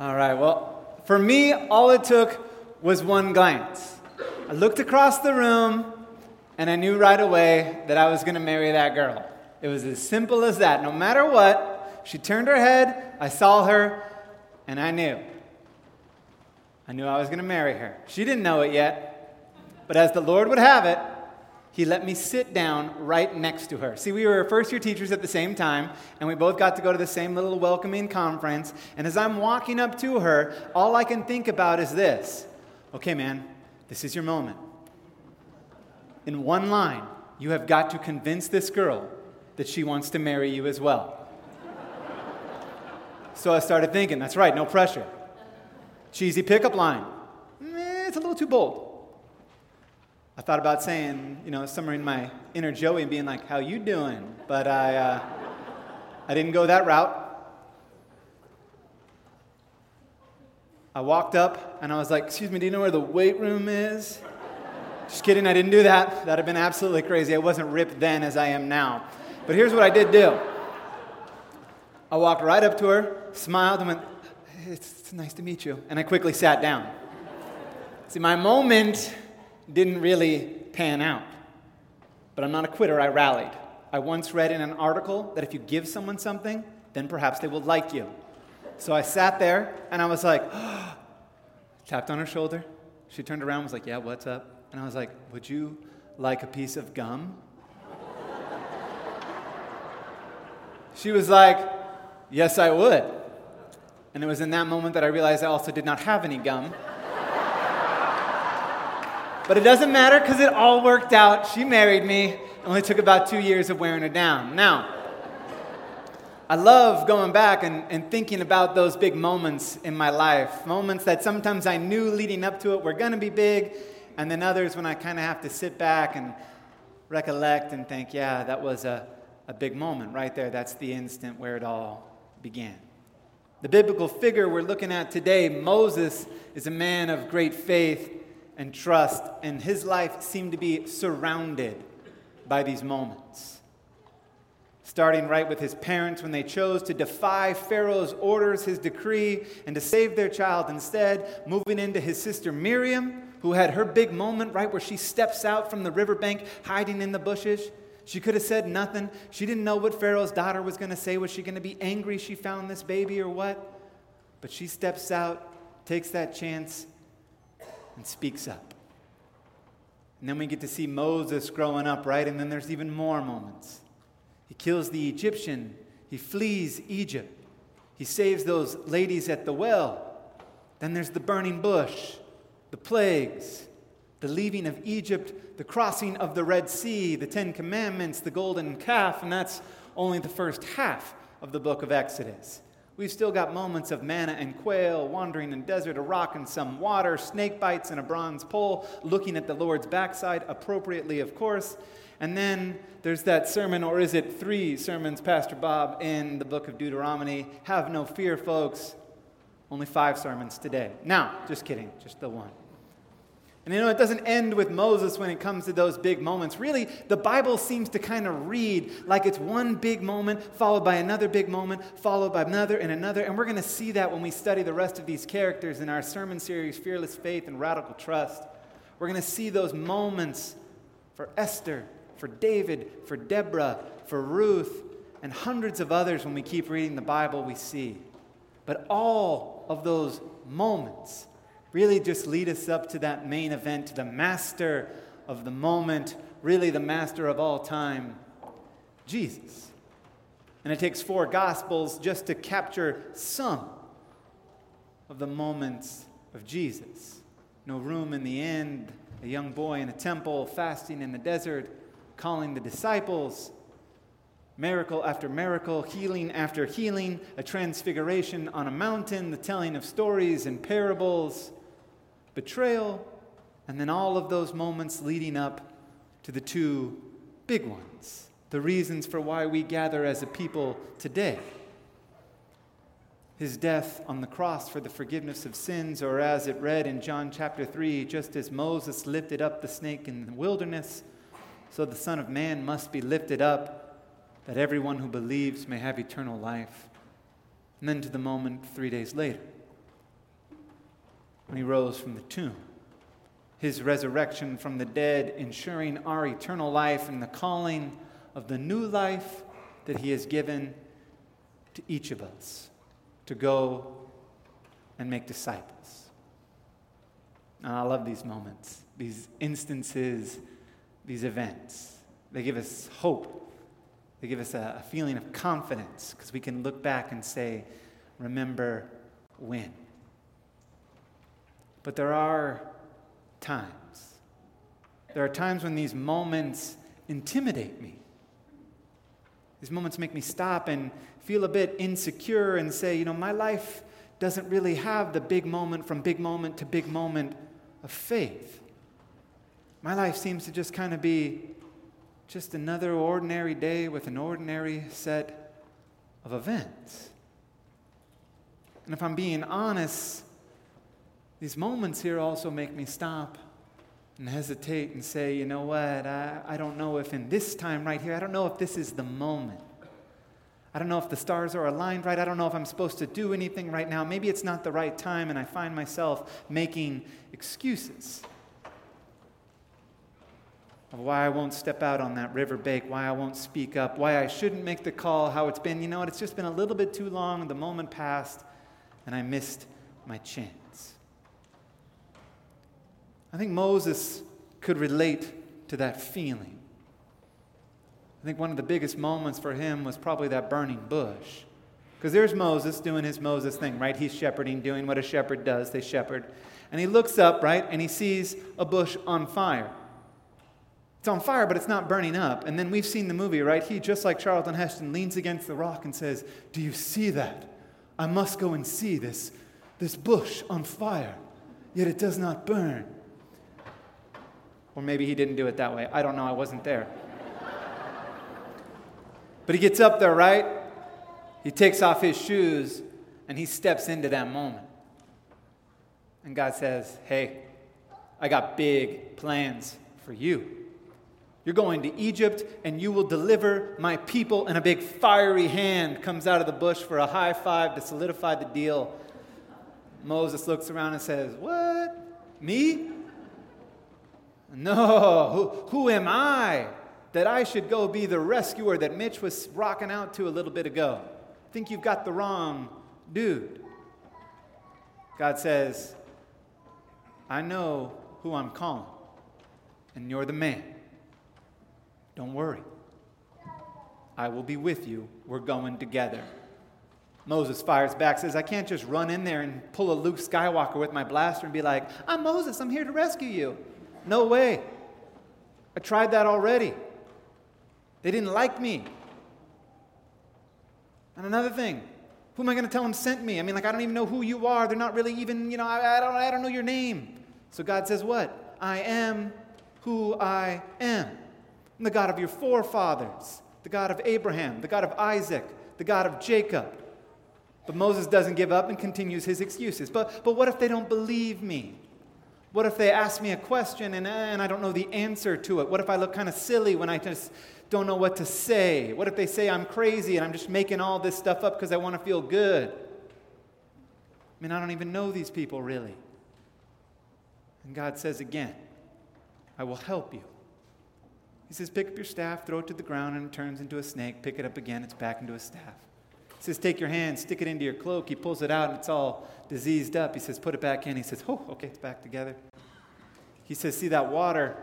All right, well, for me, all it took was one glance. I looked across the room and I knew right away that I was going to marry that girl. It was as simple as that. No matter what, she turned her head, I saw her, and I knew. I knew I was going to marry her. She didn't know it yet, but as the Lord would have it, he let me sit down right next to her. See, we were first year teachers at the same time, and we both got to go to the same little welcoming conference. And as I'm walking up to her, all I can think about is this okay, man, this is your moment. In one line, you have got to convince this girl that she wants to marry you as well. so I started thinking, that's right, no pressure. Cheesy pickup line. Eh, it's a little too bold. I thought about saying, you know, somewhere in my inner Joey and being like, "How you doing?" But I, uh, I didn't go that route. I walked up and I was like, "Excuse me, do you know where the weight room is?" Just kidding, I didn't do that. That'd have been absolutely crazy. I wasn't ripped then as I am now. But here's what I did do. I walked right up to her, smiled, and went, "It's, it's nice to meet you," and I quickly sat down. See, my moment didn't really pan out. But I'm not a quitter, I rallied. I once read in an article that if you give someone something, then perhaps they will like you. So I sat there and I was like, tapped on her shoulder. She turned around and was like, Yeah, what's up? And I was like, Would you like a piece of gum? she was like, Yes, I would. And it was in that moment that I realized I also did not have any gum. But it doesn't matter because it all worked out. She married me. It only took about two years of wearing her down. Now, I love going back and, and thinking about those big moments in my life. Moments that sometimes I knew leading up to it were going to be big, and then others when I kind of have to sit back and recollect and think, yeah, that was a, a big moment right there. That's the instant where it all began. The biblical figure we're looking at today, Moses, is a man of great faith and trust, and his life seemed to be surrounded by these moments. Starting right with his parents when they chose to defy Pharaoh's orders, his decree, and to save their child instead, moving into his sister Miriam, who had her big moment right where she steps out from the riverbank, hiding in the bushes. She could have said nothing. She didn't know what Pharaoh's daughter was going to say. Was she going to be angry she found this baby or what? But she steps out, takes that chance, and speaks up. And then we get to see Moses growing up, right? And then there's even more moments. He kills the Egyptian, he flees Egypt, he saves those ladies at the well. Then there's the burning bush, the plagues, the leaving of Egypt, the crossing of the Red Sea, the Ten Commandments, the golden calf, and that's only the first half of the book of Exodus. We've still got moments of manna and quail, wandering in desert, a rock and some water, snake bites and a bronze pole, looking at the Lord's backside, appropriately, of course. And then there's that sermon, or is it three sermons, Pastor Bob, in the book of Deuteronomy? Have no fear, folks. Only five sermons today. Now, just kidding, just the one. And you know, it doesn't end with Moses when it comes to those big moments. Really, the Bible seems to kind of read like it's one big moment, followed by another big moment, followed by another and another. And we're going to see that when we study the rest of these characters in our sermon series, Fearless Faith and Radical Trust. We're going to see those moments for Esther, for David, for Deborah, for Ruth, and hundreds of others when we keep reading the Bible, we see. But all of those moments, really just lead us up to that main event, the master of the moment, really the master of all time, Jesus. And it takes four gospels just to capture some of the moments of Jesus. No room in the end, a young boy in a temple, fasting in the desert, calling the disciples, miracle after miracle, healing after healing, a transfiguration on a mountain, the telling of stories and parables betrayal, and then all of those moments leading up to the two big ones, the reasons for why we gather as a people today. His death on the cross for the forgiveness of sins, or as it read in John chapter 3, just as Moses lifted up the snake in the wilderness, so the Son of Man must be lifted up, that everyone who believes may have eternal life. And then to the moment three days later when he rose from the tomb. His resurrection from the dead, ensuring our eternal life and the calling of the new life that he has given to each of us to go and make disciples. And I love these moments, these instances, these events. They give us hope. They give us a, a feeling of confidence because we can look back and say, remember when. But there are times. There are times when these moments intimidate me. These moments make me stop and feel a bit insecure and say, you know, my life doesn't really have the big moment from big moment to big moment of faith. My life seems to just kind of be just another ordinary day with an ordinary set of events. And if I'm being honest, these moments here also make me stop and hesitate and say, you know what, I, I don't know if in this time right here, I don't know if this is the moment. I don't know if the stars are aligned right. I don't know if I'm supposed to do anything right now. Maybe it's not the right time, and I find myself making excuses of why I won't step out on that river bank, why I won't speak up, why I shouldn't make the call, how it's been. You know what? It's just been a little bit too long. The moment passed, and I missed my chance. I think Moses could relate to that feeling. I think one of the biggest moments for him was probably that burning bush. Because there's Moses doing his Moses thing, right? He's shepherding, doing what a shepherd does. They shepherd. And he looks up, right? And he sees a bush on fire. It's on fire, but it's not burning up. And then we've seen the movie, right? He, just like Charlton Heston, leans against the rock and says, Do you see that? I must go and see this, this bush on fire, yet it does not burn. Or maybe he didn't do it that way. I don't know. I wasn't there. But he gets up there, right? He takes off his shoes and he steps into that moment. And God says, Hey, I got big plans for you. You're going to Egypt and you will deliver my people. And a big fiery hand comes out of the bush for a high five to solidify the deal. Moses looks around and says, What? Me? No, who, who am I? that I should go be the rescuer that Mitch was rocking out to a little bit ago. I think you've got the wrong dude. God says, I know who I'm calling, and you're the man. Don't worry. I will be with you. We're going together. Moses fires back, says, I can't just run in there and pull a Luke Skywalker with my blaster and be like, I'm Moses, I'm here to rescue you. No way. I tried that already. They didn't like me. And another thing, who am I going to tell them sent me? I mean, like, I don't even know who you are. They're not really even, you know, I, I, don't, I don't know your name. So God says, What? I am who I am. I'm the God of your forefathers, the God of Abraham, the God of Isaac, the God of Jacob. But Moses doesn't give up and continues his excuses. But, but what if they don't believe me? What if they ask me a question and, eh, and I don't know the answer to it? What if I look kind of silly when I just don't know what to say? What if they say I'm crazy and I'm just making all this stuff up because I want to feel good? I mean, I don't even know these people really. And God says again, I will help you. He says, Pick up your staff, throw it to the ground, and it turns into a snake. Pick it up again, it's back into a staff. He says, Take your hand, stick it into your cloak. He pulls it out, and it's all diseased up. He says, Put it back in. He says, Oh, okay, it's back together. He says, See that water?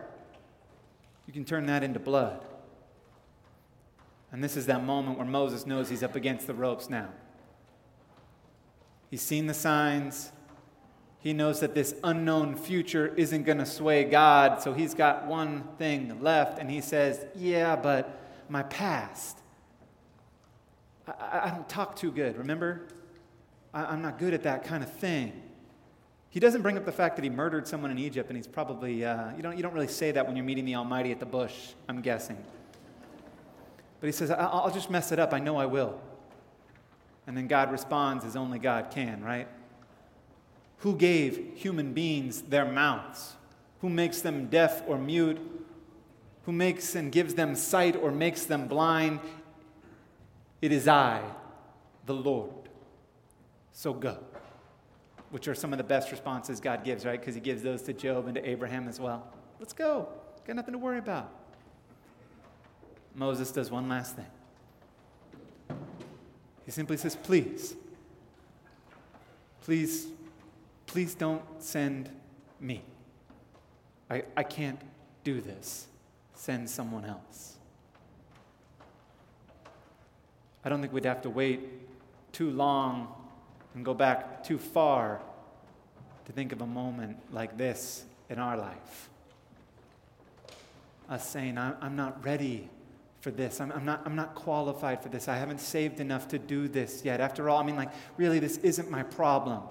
You can turn that into blood. And this is that moment where Moses knows he's up against the ropes now. He's seen the signs. He knows that this unknown future isn't going to sway God, so he's got one thing left, and he says, Yeah, but my past. I, I don't talk too good, remember? I, am not good at that kind of thing. He doesn't bring up the fact that he murdered someone in Egypt, and he's probably, uh, you, don't, you don't really say that when you're meeting the Almighty at the bush, I'm guessing. But he says, I'll just mess it up. I know I will. And then God responds as only God can, right? Who gave human beings their mouths? Who makes them deaf or mute? Who makes and gives them sight or makes them blind? It is I, the Lord. So go. which are some of the best responses God gives, right? Because he gives those to Job and to Abraham as well. Let's go. Got nothing to worry about. Moses does one last thing. He simply says, Please, please, please don't send me. I, I can't do this. Send someone else. I don't think we'd have to wait too long and go back too far to think of a moment like this in our life. Us saying, I'm not ready for this. I'm, I'm, not, I'm not qualified for this. I haven't saved enough to do this yet. After all, I mean, like, really, this isn't my problem.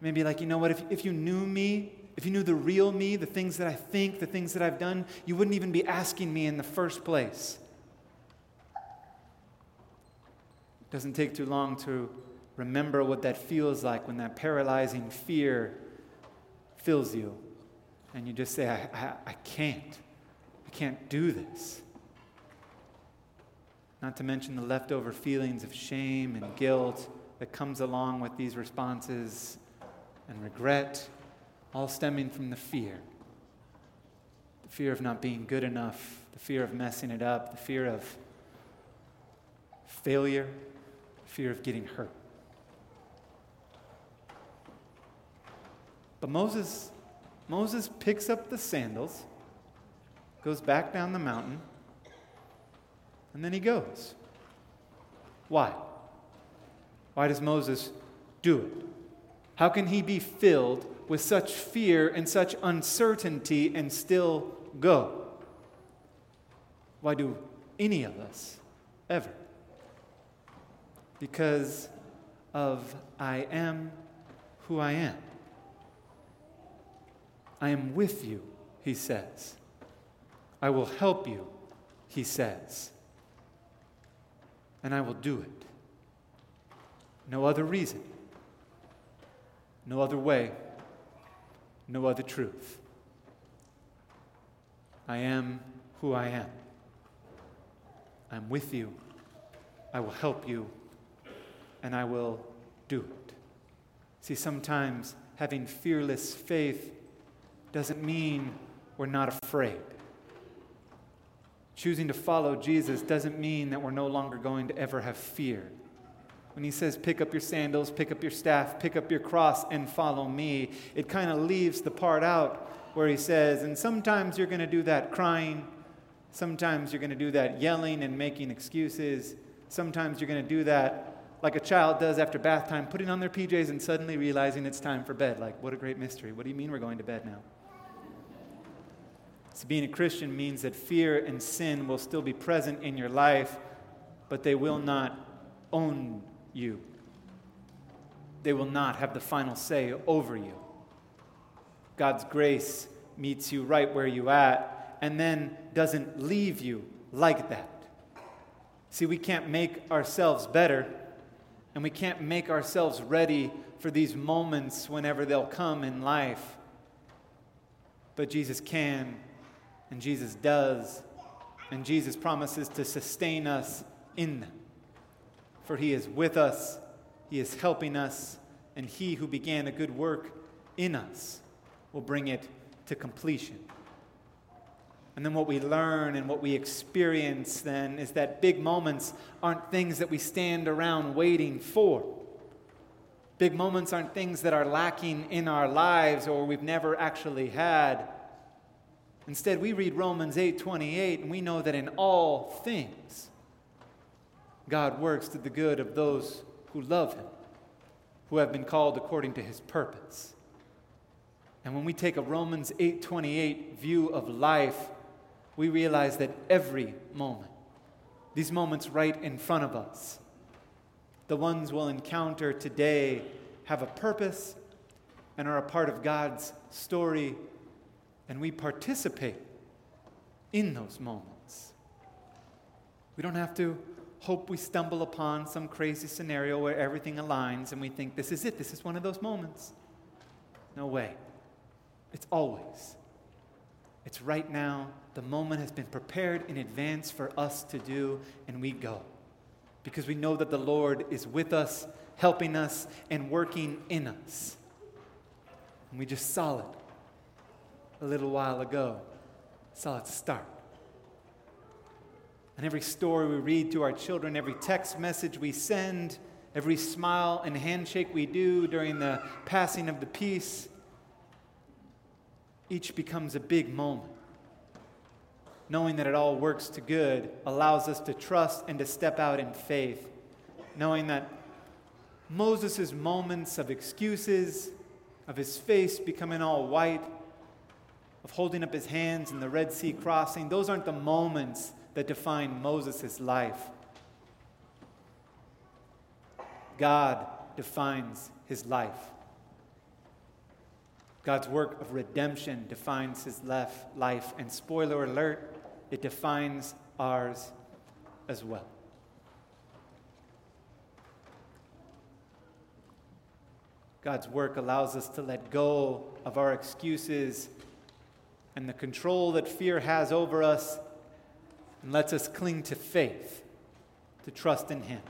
Maybe, like, you know what? If, if you knew me, if you knew the real me, the things that I think, the things that I've done, you wouldn't even be asking me in the first place. It doesn't take too long to remember what that feels like when that paralyzing fear fills you. And you just say, I, I, I can't. I can't do this. Not to mention the leftover feelings of shame and guilt that comes along with these responses and regret, all stemming from the fear. The fear of not being good enough, the fear of messing it up, the fear of failure, fear of getting hurt. But Moses, Moses picks up the sandals, goes back down the mountain, and then he goes. Why? Why does Moses do it? How can he be filled with such fear and such uncertainty and still go? Why do any of us ever? Because of I am who I am. I am with you, he says. I will help you, he says. And I will do it. No other reason, no other way, no other truth. I am who I am. I'm with you. I will help you and I will do it. See, sometimes having fearless faith doesn't mean we're not afraid. Choosing to follow Jesus doesn't mean that we're no longer going to ever have fear. When he says, pick up your sandals, pick up your staff, pick up your cross, and follow me, it kind of leaves the part out where he says, and sometimes you're going to do that crying, sometimes you're going to do that yelling and making excuses, sometimes you're going to do that like a child does after bath time, putting on their PJs and suddenly realizing it's time for bed. Like, what a great mystery. What do you mean we're going to bed now? So, being a Christian means that fear and sin will still be present in your life, but they will not own you. They will not have the final say over you. God's grace meets you right where you at and then doesn't leave you like that. See, we can't make ourselves better and we can't make ourselves ready for these moments whenever they'll come in life. But Jesus can, and Jesus does, and Jesus promises to sustain us in them. For he is with us, he is helping us, and he who began a good work in us will bring it to completion. And then what we learn and what we experience then is that big moments aren't things that we stand around waiting for. Big moments aren't things that are lacking in our lives or we've never actually had. Instead, we read Romans 8:28 and we know that in all things God works to the good of those who love him, who have been called according to his purpose. And when we take a Romans 8:28 view of life, we realize that every moment, these moments right in front of us, the ones we'll encounter today, have a purpose and are a part of God's story, and we participate in those moments. We don't have to hope we stumble upon some crazy scenario where everything aligns and we think, this is it, this is one of those moments. No way. It's always. It's right now the moment has been prepared in advance for us to do, and we go. Because we know that the Lord is with us, helping us and working in us. And we just saw it a little while ago, saw it start. And every story we read to our children, every text message we send, every smile and handshake we do during the passing of the peace, each becomes a big moment. Knowing that it all works to good allows us to trust and to step out in faith. Knowing that Moses' moments of excuses, of his face becoming all white, of holding up his hands in the Red Sea crossing, those aren't the moments that define Moses' life. God defines his life. God's work of redemption defines his life, and spoiler alert, it defines ours as well. God's work allows us to let go of our excuses and the control that fear has over us and lets us cling to faith, to trust in Him.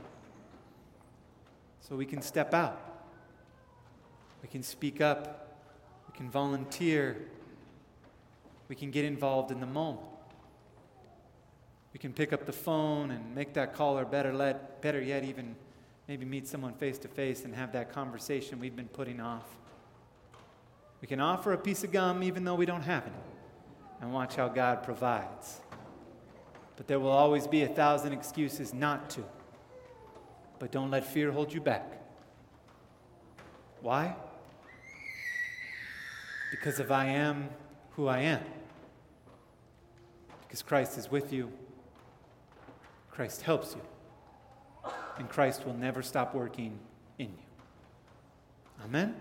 So we can step out, we can speak up, we can volunteer, we can get involved in the moment. We can pick up the phone and make that call, or better, let, better yet, even maybe meet someone face to face and have that conversation we've been putting off. We can offer a piece of gum even though we don't have any and watch how God provides. But there will always be a thousand excuses not to. But don't let fear hold you back. Why? Because if I am who I am, because Christ is with you, Christ helps you, and Christ will never stop working in you. Amen?